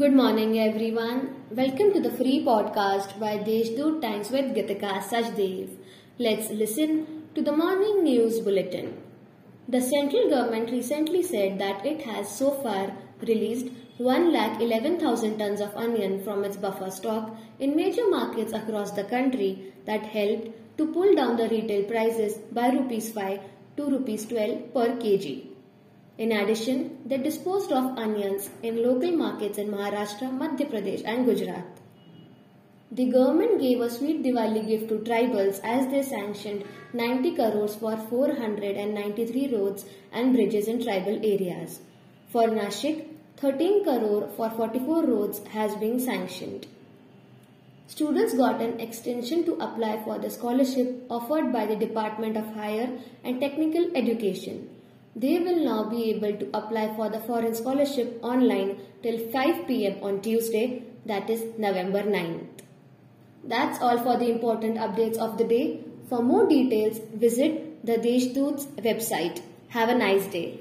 Good morning, everyone. Welcome to the free podcast by Deshdoot Times with Gitika Sajdev. Let's listen to the morning news bulletin. The central government recently said that it has so far released 1,11,000 tons of onion from its buffer stock in major markets across the country that helped to pull down the retail prices by rupees 5 to rupees 12 per kg. In addition, they disposed of onions in local markets in Maharashtra, Madhya Pradesh and Gujarat. The government gave a sweet Diwali gift to tribals as they sanctioned 90 crores for 493 roads and bridges in tribal areas. For Nashik, 13 crore for 44 roads has been sanctioned. Students got an extension to apply for the scholarship offered by the Department of Higher and Technical Education. They will now be able to apply for the foreign scholarship online till 5 pm on Tuesday, that is November 9th. That's all for the important updates of the day. For more details, visit the Deshdoot's website. Have a nice day.